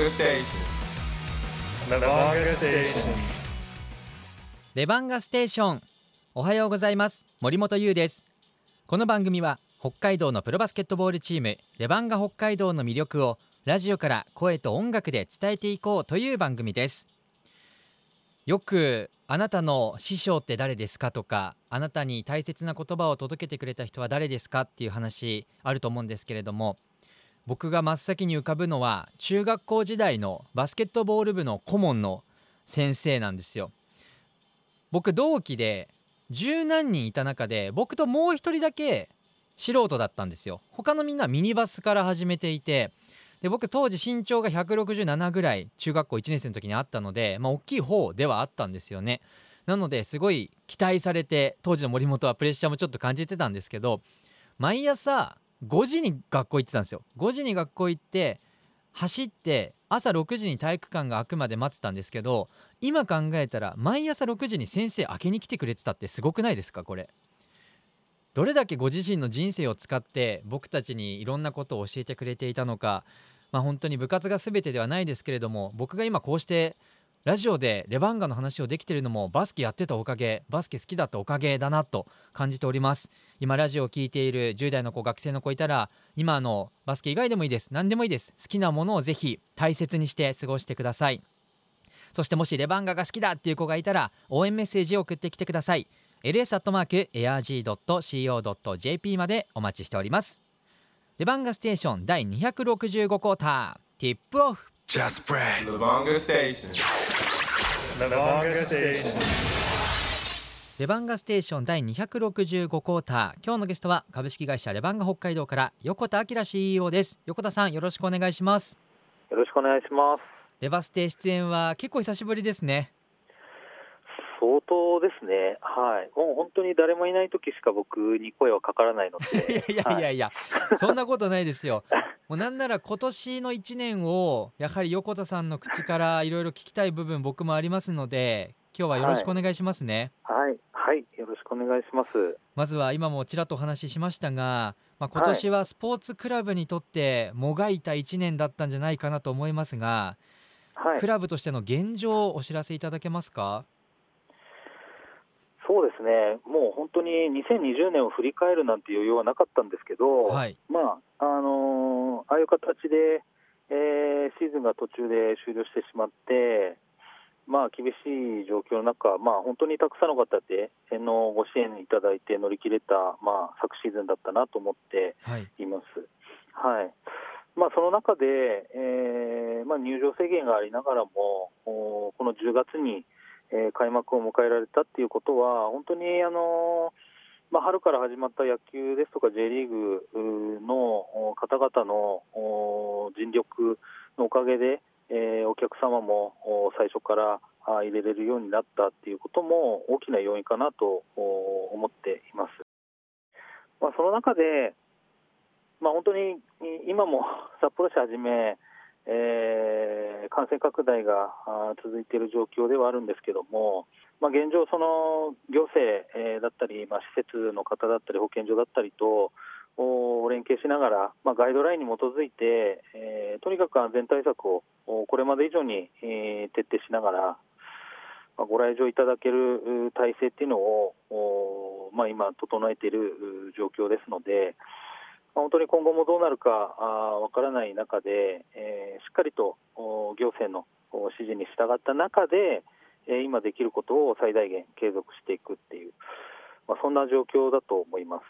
Levanga Station. Levanga Station. レバンガステーションおはようございます森本優ですこの番組は北海道のプロバスケットボールチームレバンガ北海道の魅力をラジオから声と音楽で伝えていこうという番組ですよくあなたの師匠って誰ですか？とかあなたに大切な言葉を届けてくれた人は誰ですか？っていう話あると思うんですけれども僕が真っ先に浮かぶのは中学校時代のバスケットボール部の顧問の先生なんですよ。僕同期で十何人いた中で僕ともう一人だけ素人だったんですよ。他のみんなミニバスから始めていてで僕当時身長が167ぐらい中学校1年生の時にあったのでまあ大きい方ではあったんですよね。なのですごい期待されて当時の森本はプレッシャーもちょっと感じてたんですけど毎朝5時に学校行ってたんですよ。5時に学校行って走って朝6時に体育館が開くまで待ってたんですけど今考えたら毎朝6時に先生開けに来てくれてたってすごくないですかこれ。どれだけご自身の人生を使って僕たちにいろんなことを教えてくれていたのかまあ本当に部活が全てではないですけれども僕が今こうしてラジオでレバンガの話をできているのもバスケやってたおかげバスケ好きだったおかげだなと感じております。今ラジオを聞いている10代の子学生の子いたら今のバスケ以外でもいいです。何でもいいです。好きなものをぜひ大切にして過ごしてください。そしてもしレバンガが好きだっていう子がいたら応援メッセージを送ってきてください。Ls.airg.co.jp までお待ちしております。レバンガステーション第265クォーターティップオフ。Just pray. Levanga Station. Levanga Station. レバンガステーション第265クォーター今日のゲストは株式会社レバンガ北海道から横田明 CEO です横田さんよろしくお願いしますよろしくお願いします。レバステ出演は結構久しぶりですね相当ですね。はい。もう本当に誰もいない時しか僕に声はかからないのいやで。いやいやいや、そんなことないですよ。もうなんなら今年の1年をやはり横田さんの口からいろいろ聞きたい部分僕もありますので今日はよろしくお願いしますね。はい。はい。よろしくお願いします。まずは今もちらっとお話ししましたが、まあ、今年はスポーツクラブにとってもがいた1年だったんじゃないかなと思いますが、はいク。ラブとしての現状をお知らせいただけますか？そうですね。もう本当に2020年を振り返るなんて余裕はなかったんですけど、はいまあ、あのーああいう形で、えーシーズンが途中で終了してしまって、まあ、厳しい状況の中、まあ、本当にたくさんの方でのご支援いただいて乗り切れた、まあ、昨シーズンだったなと思ってはいいます。はいまあ、その中で、えーまあ、入場制限がありながらも、おこの10月に、えー開幕を迎えられたっていうことは、本当に、あのまあ、春から始まった野球ですとか J リーグの方々の尽力のおかげで、えーお客様も最初から入れれるようになったっていうことも大きな要因かなと思っています。まあ、その中で、まあ、本当に今も 札幌市はじめ、えー感染拡大が続いている状況ではあるんですけども、まあ、現状、その行政、えーだったり、まあ、施設の方だったり、保健所だったりと連携しながら、まあ、ガイドラインに基づいて、えーとにかく安全対策をこれまで以上に、えー徹底しながら、まあ、ご来場いただける体制っていうのを、まあ、今、整えている状況ですので、本当に今後もどうなるかわからない中で、えーしっかりとお行政のお指示に従った中で、えー今できることを最大限継続していくっていう、まあ、そんな状況だと思います。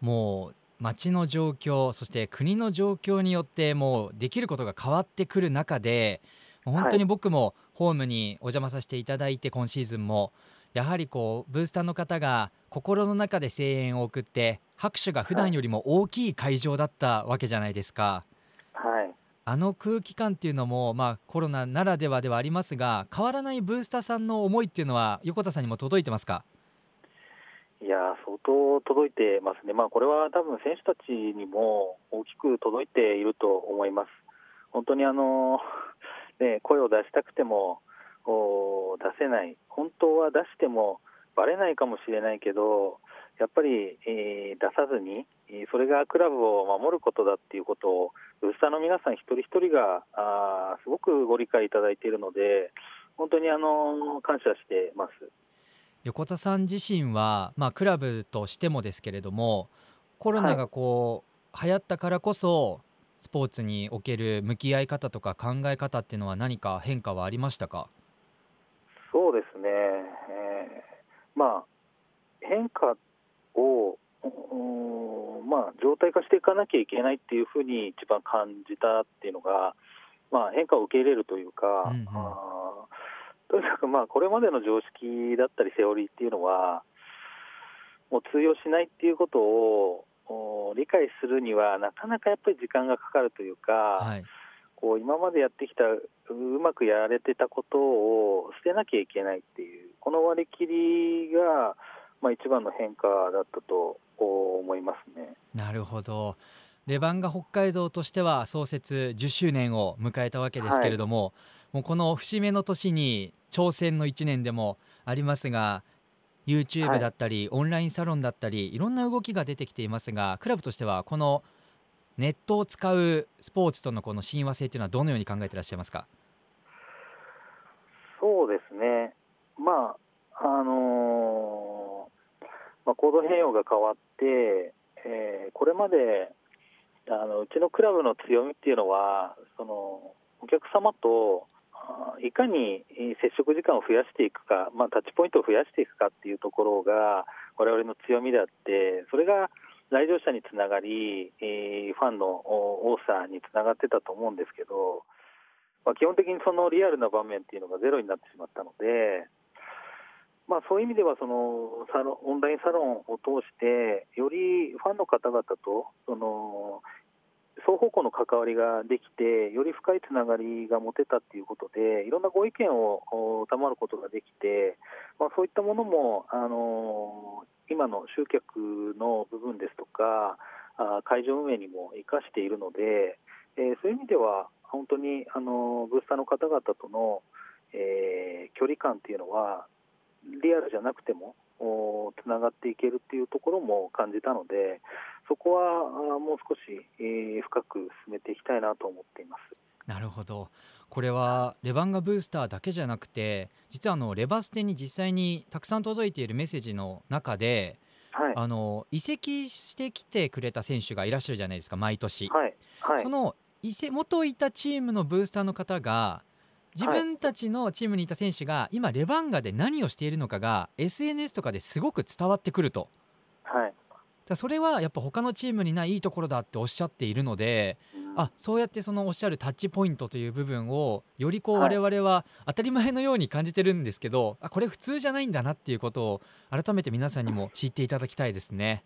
もう町の状況そして国の状況によってもうできることが変わってくる中で本当に僕もホームにお邪魔させていただいて今シーズンもやはりこうブースターの方が心の中で声援を送って拍手が普段よりも大きい会場だったわけじゃないですか。はいあの空気感っていうのも、まあ、コロナならではではありますが変わらないブースターさんの思いっていうのは横田さんにも届いてますか？いやー相当届いてますね、まあ、これは多分選手たちにも大きく届いていると思います。本当にあの、ね、声を出したくてもお出せない、本当は出してもバレないかもしれないけど、やっぱり、えー出さずに、えーそれがクラブを守ることだっていうことを、ブースターの皆さん一人一人があーすごくご理解いただいているので、本当にあの感謝してます。横田さん自身は、まあ、クラブとしてもですけれどもコロナがこう、流行ったからこそスポーツにおける向き合い方とか考え方っていうのは何か変化はありましたか？そうですね、えーまあ、変化を、うーんまあ、状態化していかなきゃいけないっていうふうに一番感じたっていうのが、まあ、変化を受け入れるというか、うんうんとにかくまあこれまでの常識だったりセオリーっていうのは、もう通用しないっていうことをお理解するには、なかなかやっぱり時間がかかるというか。はいこう今までやってきたううまくやられてたことを捨てなきゃいけないっていうこの割り切りが、まあ、一番の変化だったと思いますね。なるほど。レバンガ北海道としては創設10周年を迎えたわけですけれども、もうこの節目の年に挑戦の1年でもありますが YouTube はい。だったり、オンラインサロンだったりいろんな動きが出てきていますがクラブとしてはこのネットを使うスポーツとのこの親和性というのはどのように考えていらっしゃいますか？そうですね、まああのーまあ、行動変容が変わって、えーこれまであのうちのクラブの強みっていうのはそのお客様といかに接触時間を増やしていくか、まあ、タッチポイントを増やしていくかっていうところが我々の強みであってそれが来場者につながり、えーファンの多さにつながってたと思うんですけど、まあ、基本的にそのリアルな場面っていうのがゼロになってしまったので、まあ、そういう意味ではそのサロオンラインサロンを通してよりファンの方々とその双方向の関わりができてより深いつながりが持てたっていうことでいろんなご意見を賜ることができて、まあ、そういったものも、あの今の集客の部分ですとか会場運営にも生かしているので、えーそういう意味では本当に、あのブースターの方々との、えー距離感っていうのはリアルじゃなくてもつながっていけるっていうところも感じたのでそこはもう少し、えー深く進めていきたいなと思っています。なるほど。これはレバンガブースターだけじゃなくて実はあのレバステに実際にたくさん届いているメッセージの中ではい、あの移籍してきてくれた選手がいらっしゃるじゃないですか毎年、はい。はい。その元いたチームのブースターの方が自分たちのチームにいた選手が今レバンガで何をしているのかが SNS とかですごく伝わってくると。はい。だそれはやっぱ他のチームにないいいところだっておっしゃっているのであそうやってそのおっしゃるタッチポイントという部分をよりこうはい。我々は当たり前のように感じてるんですけど、あこれ普通じゃないんだなっていうことを改めて皆さんにも知っていただきたいですね。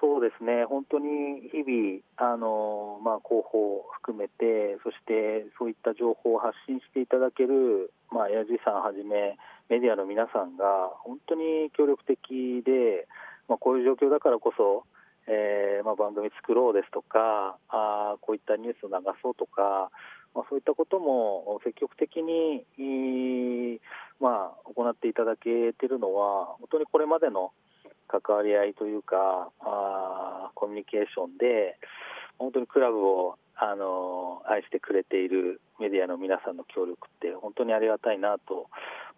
そうですね、本当に日々、あのまあ、広報を含めて、そしてそういった情報を発信していただける、まあ、矢地さんはじめ、メディアの皆さんが本当に協力的で、まあ、こういう状況だからこそ、えーまあ、番組作ろうですとかあ、こういったニュースを流そうとか、まあ、そういったことも積極的に、まあ、行っていただけているのは、本当にこれまでの関わり合いというかあーコミュニケーションで本当にクラブを、あの愛してくれているメディアの皆さんの協力って本当にありがたいなと本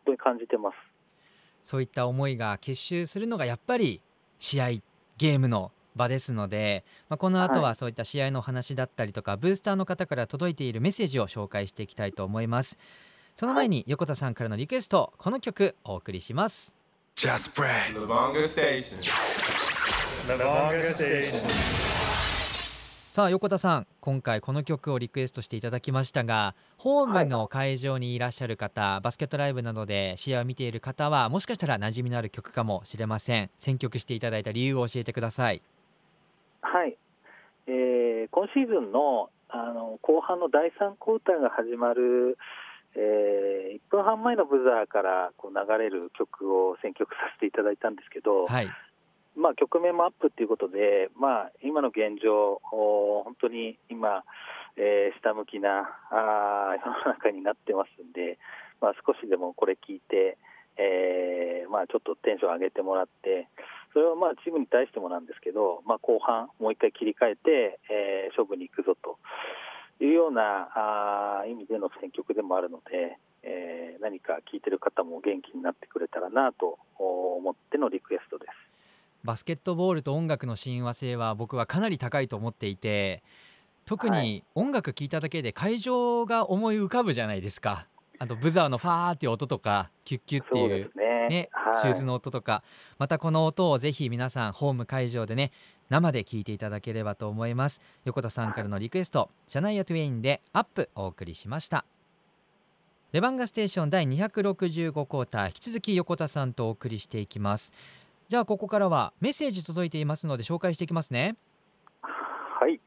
当に感じてます。そういった思いが結集するのがやっぱり試合ゲームの場ですので、まあ、この後ははそういった試合のお話だったりとか、ブースターの方から届いているメッセージを紹介していきたいと思います。その前に横田さんからのリクエストこの曲お送りします Just Brag. Lavonga Station. Lavonga Station. さあ横田さん今回この曲をリクエストしていただきましたがホームの会場にいらっしゃる方、バスケットライブなどで試合を見ている方はもしかしたら馴染みのある曲かもしれません選曲していただいた理由を教えてくださいはい、えー今シーズンのあの後半の第3クォーターが始まる、え1分半前のブザーからこう流れる曲を選曲させていただいたんですけど、はい。まあ、局面もアップということで、まあ、今の現状、お本当に今、えー下向きなあー世の中になってますんで、まあ、少しでもこれ聞いて、えーまあ、ちょっとテンション上げてもらって、それはまあチームに対してもなんですけど、まあ、後半、もう一回切り替えて、えー、勝負に行くぞというようなあ意味での選曲でもあるので、えー、何か聞いてる方も元気になってくれたらなと思ってのリクエストです。バスケットボールと音楽の親和性は僕はかなり高いと思っていて特に音楽聴いただけで会場が思い浮かぶじゃないですか。あとブザーのファーっていう音とかキュッキュッっていうね、ね。はい。シューズの音とか。またこの音をぜひ皆さんホーム会場でね生で聞いていただければと思います。横田さんからのリクエストシャナイア・トゥエインでアップお送りしました。レバンガステーション第265クォーター引き続き横田さんとお送りしていきます。じゃあここからはメッセージ届いていますので紹介していきますね。はい、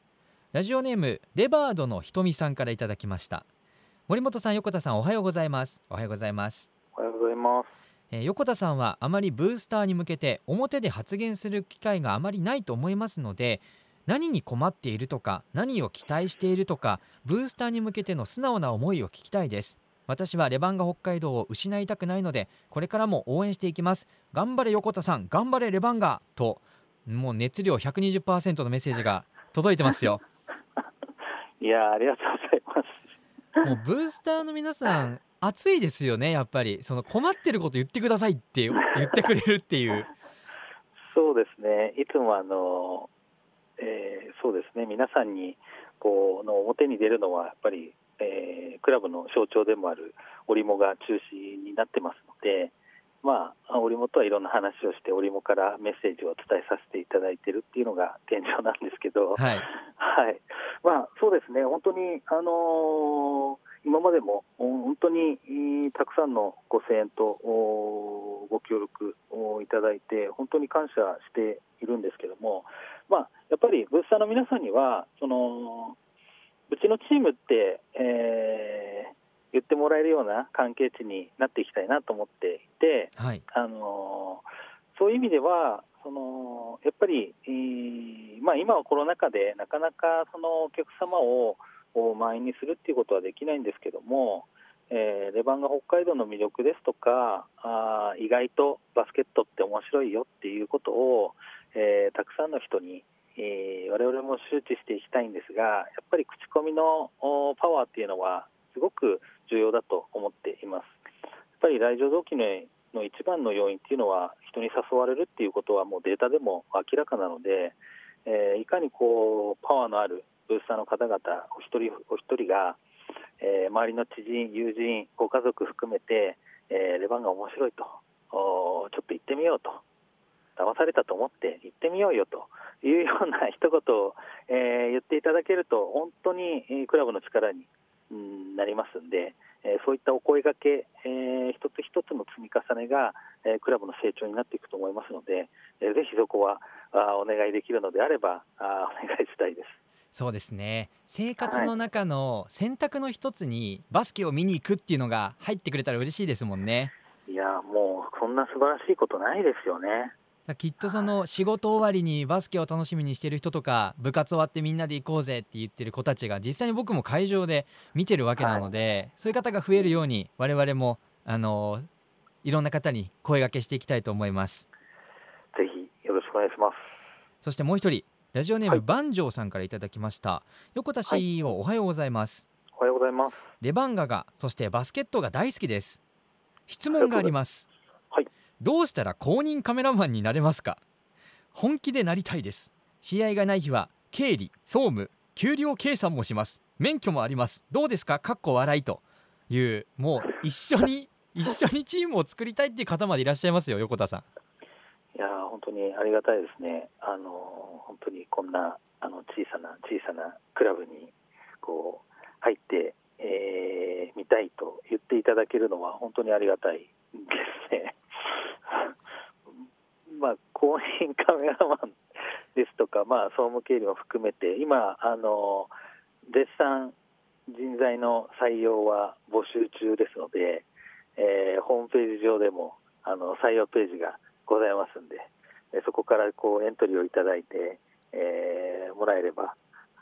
ラジオネームレバードのひとみさんからいただきました。森本さん横田さんおはようございます。おはようございます。おはようございます。えー横田さんはあまりブースターに向けて表で発言する機会があまりないと思いますので何に困っているとか何を期待しているとかブースターに向けての素直な思いを聞きたいです。私はレバンガ北海道を失いたくないのでこれからも応援していきます。頑張れ横田さん頑張れレバンガともう熱量120%のメッセージが届いてますよ。いやーありがとうございます。もうブースターの皆さん熱いですよねやっぱり。その困ってること言ってくださいって言ってくれるっていう。そうですね、いつもあの、えーそうですね、皆さんにこうの表に出るのはやっぱり、えークラブの象徴でもある織茂が中心になってますので、まあ、織茂とはいろんな話をして、織茂からメッセージを伝えさせていただいているっていうのが現状なんですけど、はい。はい、まあ、そうですね、本当に、あのー今までもお本当にえーたくさんのご声援とおご協力をいただいて、本当に感謝しているんですけども、まあ、やっぱりブースターの皆さんには、そのうちのチームって、えー言ってもらえるような関係値になっていきたいなと思っていて、はい。あのそういう意味では、そのやっぱり、えーまあ、今はコロナ禍でなかなかそのお客様をを満員にするっていうことはできないんですけども、えーレバンガ北海道の魅力ですとかあー意外とバスケットって面白いよっていうことを、えーたくさんの人に、えー我々も周知していきたいんですがやっぱり口コミのパワーっていうのはすごく重要だと思っています。やっぱり来場動機のの一番の要因っていうのは人に誘われるっていうことはもうデータでも明らかなので、えーいかにこうパワーのあるブースターの方々お一人お一人が、えー周りの知人、友人、ご家族含めて、えーレバンが面白いとおちょっと行ってみようと騙されたと思って行ってみようよというような 一言を、えー言っていただけると本当にクラブの力になりますんで、えーそういったお声がけ、えー一つ一つの積み重ねが、えークラブの成長になっていくと思いますので、えーぜひそこはあお願いできるのであればあお願いしたいです。そうですね。生活の中の選択の一つにバスケを見に行くっていうのが入ってくれたら嬉しいですもんね。いやもうそんな素晴らしいことないですよね。きっとその仕事終わりにバスケを楽しみにしてる人とか部活終わってみんなで行こうぜって言ってる子たちが実際に僕も会場で見てるわけなので、そういう方が増えるように我々もあのいろんな方に声掛けしていきたいと思います。ぜひよろしくお願いします。そしてもう一人ラジオネーム、はい。番丈さんからいただきました。横田 CEO、おはようございます。おはようございます。レバンガがそしてバスケットが大好きです。質問があります。はい。どうしたら公認カメラマンになれますか？本気でなりたいです。試合がない日は経理総務給料計算もします。免許もあります。どうですか？かっこ笑いと。いうもう一緒に一緒にチームを作りたいっていう方までいらっしゃいますよ横田さんいや本当にありがたいですね。あのー本当にこんなあの小さな小さなクラブにこう入って、えー見たいと言っていただけるのは本当にありがたいですね。まあ公認カメラマン ですとか、まあ総務経理も含めて今あの絶賛人材の採用は募集中ですので、えーホームページ上でもあの採用ページがございますんで、えーそこからこうエントリーをいただいて、えーもらえれば、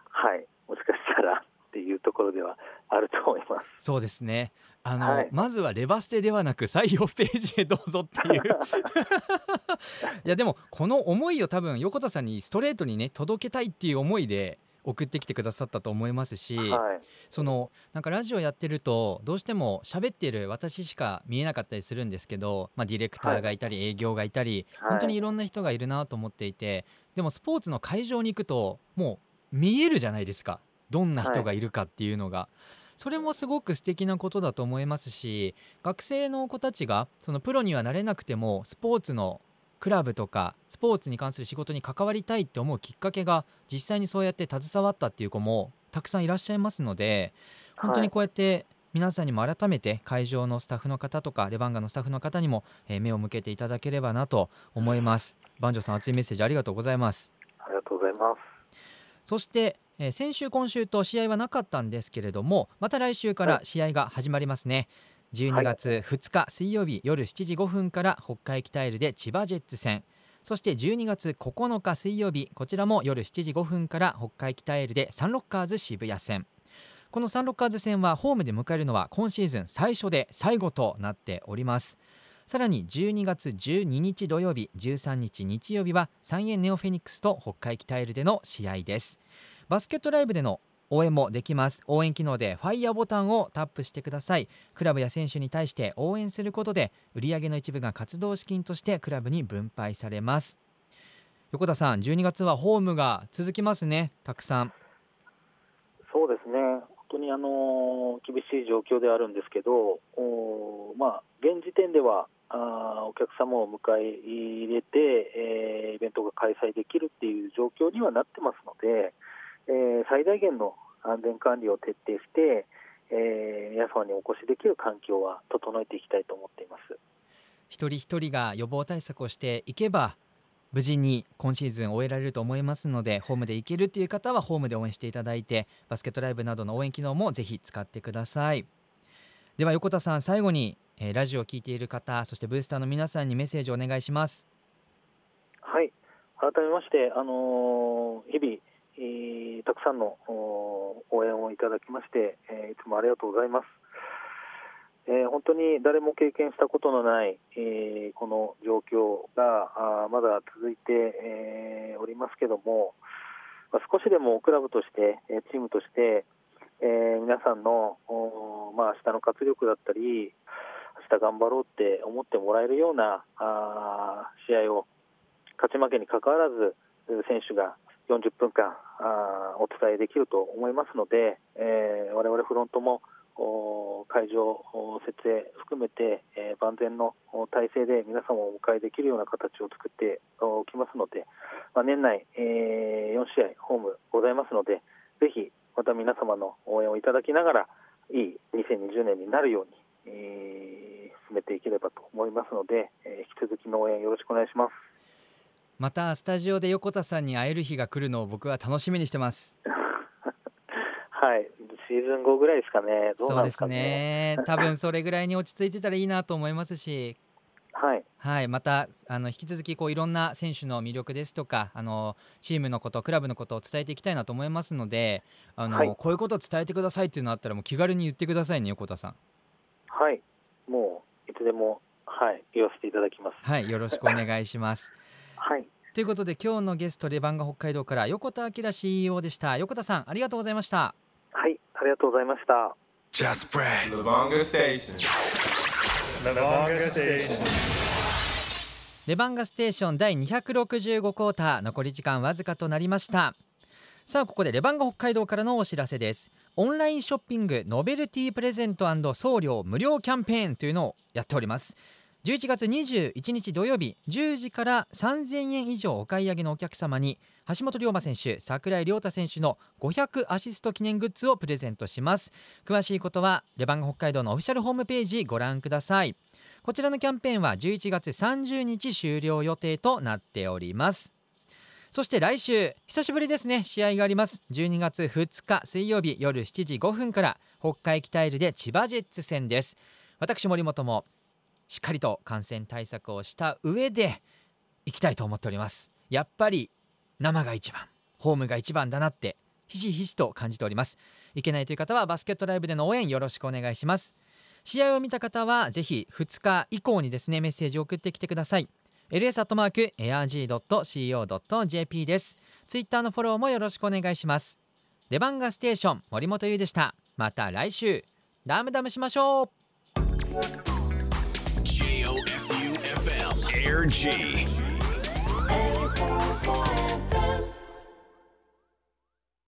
はい、もしかしたらっていうところではあると思います。そうですね。あの、はい。まずはレバステではなく採用ページへどうぞっていう。いやでもこの思いを多分横田さんにストレートにね届けたいっていう思いで送ってきてくださったと思いますし、はい、そのなんかラジオやってるとどうしても喋ってる私しか見えなかったりするんですけど、まあ、ディレクターがいたり営業がいたり、はい。本当にいろんな人がいるなと思っていてでもスポーツの会場に行くともう見えるじゃないですか。どんな人がいるかっていうのが。それもすごく素敵なことだと思いますし学生の子たちがそのプロにはなれなくてもスポーツのクラブとかスポーツに関する仕事に関わりたいって思うきっかけが実際にそうやって携わったっていう子もたくさんいらっしゃいますので本当にこうやって皆さんにも改めて会場のスタッフの方とかレバンガのスタッフの方にもえー目を向けていただければなと思います。バンジョさん熱いメッセージありがとうございます。ありがとうございます。そして、えー先週今週と試合はなかったんですけれどもまた来週から試合が始まりますね、12月2日水曜日夜7時5分から北海北エルで千葉ジェッツ戦。そして12月9日水曜日こちらも夜7時5分から北海北エルでサンロッカーズ渋谷戦。このサンロッカーズ戦はホームで迎えるのは今シーズン最初で最後となっております。さらに12月12日土曜日13日日曜日は三円ネオフェニックスと北海北エルでの試合です。バスケットライブでの応援もできます。応援機能でファイヤーボタンをタップしてください。クラブや選手に対して応援することで売上の一部が活動資金としてクラブに分配されます。横田さん12月はホームが続きますね。たくさん。そうですね、本当にあの厳しい状況であるんですけど、おまあ、現時点ではあお客様を迎え入れて、えーイベントが開催できるっていう状況にはなってますので、えー最大限の安全管理を徹底して、えー皆様にお越しできる環境は整えていきたいと思っています。一人一人が予防対策をしていけば無事に今シーズン終えられると思いますのでホームで行けるという方はホームで応援していただいてバスケットライブなどの応援機能もぜひ使ってください。では横田さん最後に、えーラジオを聞いている方そしてブースターの皆さんにメッセージをお願いします。はい、改めまして、あのー日々、えたくさんの応援をいただきまして、えいつもありがとうございます。え本当に誰も経験したことのない、えこの状況があまだ続いて、えおりますけども、ま少しでもクラブとして、えチームとして、え皆さんの、まあ、明日の活力だったり、明日頑張ろうって思ってもらえるようなあ試合を勝ち負けにかかわらず選手が40分間あお伝えできると思いますので、えー我々フロントも会場設営含めて、えー万全の体制で皆様をお迎えできるような形を作っておきますので、まあ、年内、え4試合ホームございますのでぜひまた皆様の応援をいただきながらいい2020年になるように、えー進めていければと思いますので、えー引き続きの応援よろしくお願いします。またスタジオで横田さんに会える日が来るのを僕は楽しみにしてます。はい、シーズン後ぐらいですかね、どうそうんですかね。ね。多分それぐらいに落ち着いてたらいいなと思いますし。はい、はい、またあの引き続きこういろんな選手の魅力ですとかあのチームのことクラブのことを伝えていきたいなと思いますのであの、はい。こういうことを伝えてくださいっていうのあったらもう気軽に言ってくださいね横田さん。はい、もういつでも、はい、言わせていただきます。はい。よろしくお願いします。はい、ということで今日のゲストレバンガ北海道から横田明 CEO でした横田さんありがとうございましたはい、ありがとうございました。Just Station. Lavanga Station. レバンガステーション第265クォーター残り時間わずかとなりましたさあここでレバンガ北海道からのお知らせですオンラインショッピングノベルティプレゼント送料無料キャンペーンというのをやっております11月21日土曜日10時から3000円以上お買い上げのお客様に橋本龍馬選手櫻井亮太選手の500アシスト記念グッズをプレゼントします。詳しいことはレバンガ北海道のオフィシャルホームページご覧ください。こちらのキャンペーンは11月30日終了予定となっております。そして来週久しぶりですね。試合があります。12月2日水曜日夜7時5分から北海北エルで千葉ジェッツ戦です。私森本もしっかりと感染対策をした上で行きたいと思っております。やっぱり生が一番ホームが一番だなってひしひしと感じております。いけないという方はバスケットライブでの応援よろしくお願いします。試合を見た方はぜひ2日以降にですねメッセージを送ってきてください。ls.arg.co.jp です。ツイッターのフォローもよろしくお願いします。レバンガステーション森本優でした。また来週。ダムダムしましょう。OFU FM. Air G.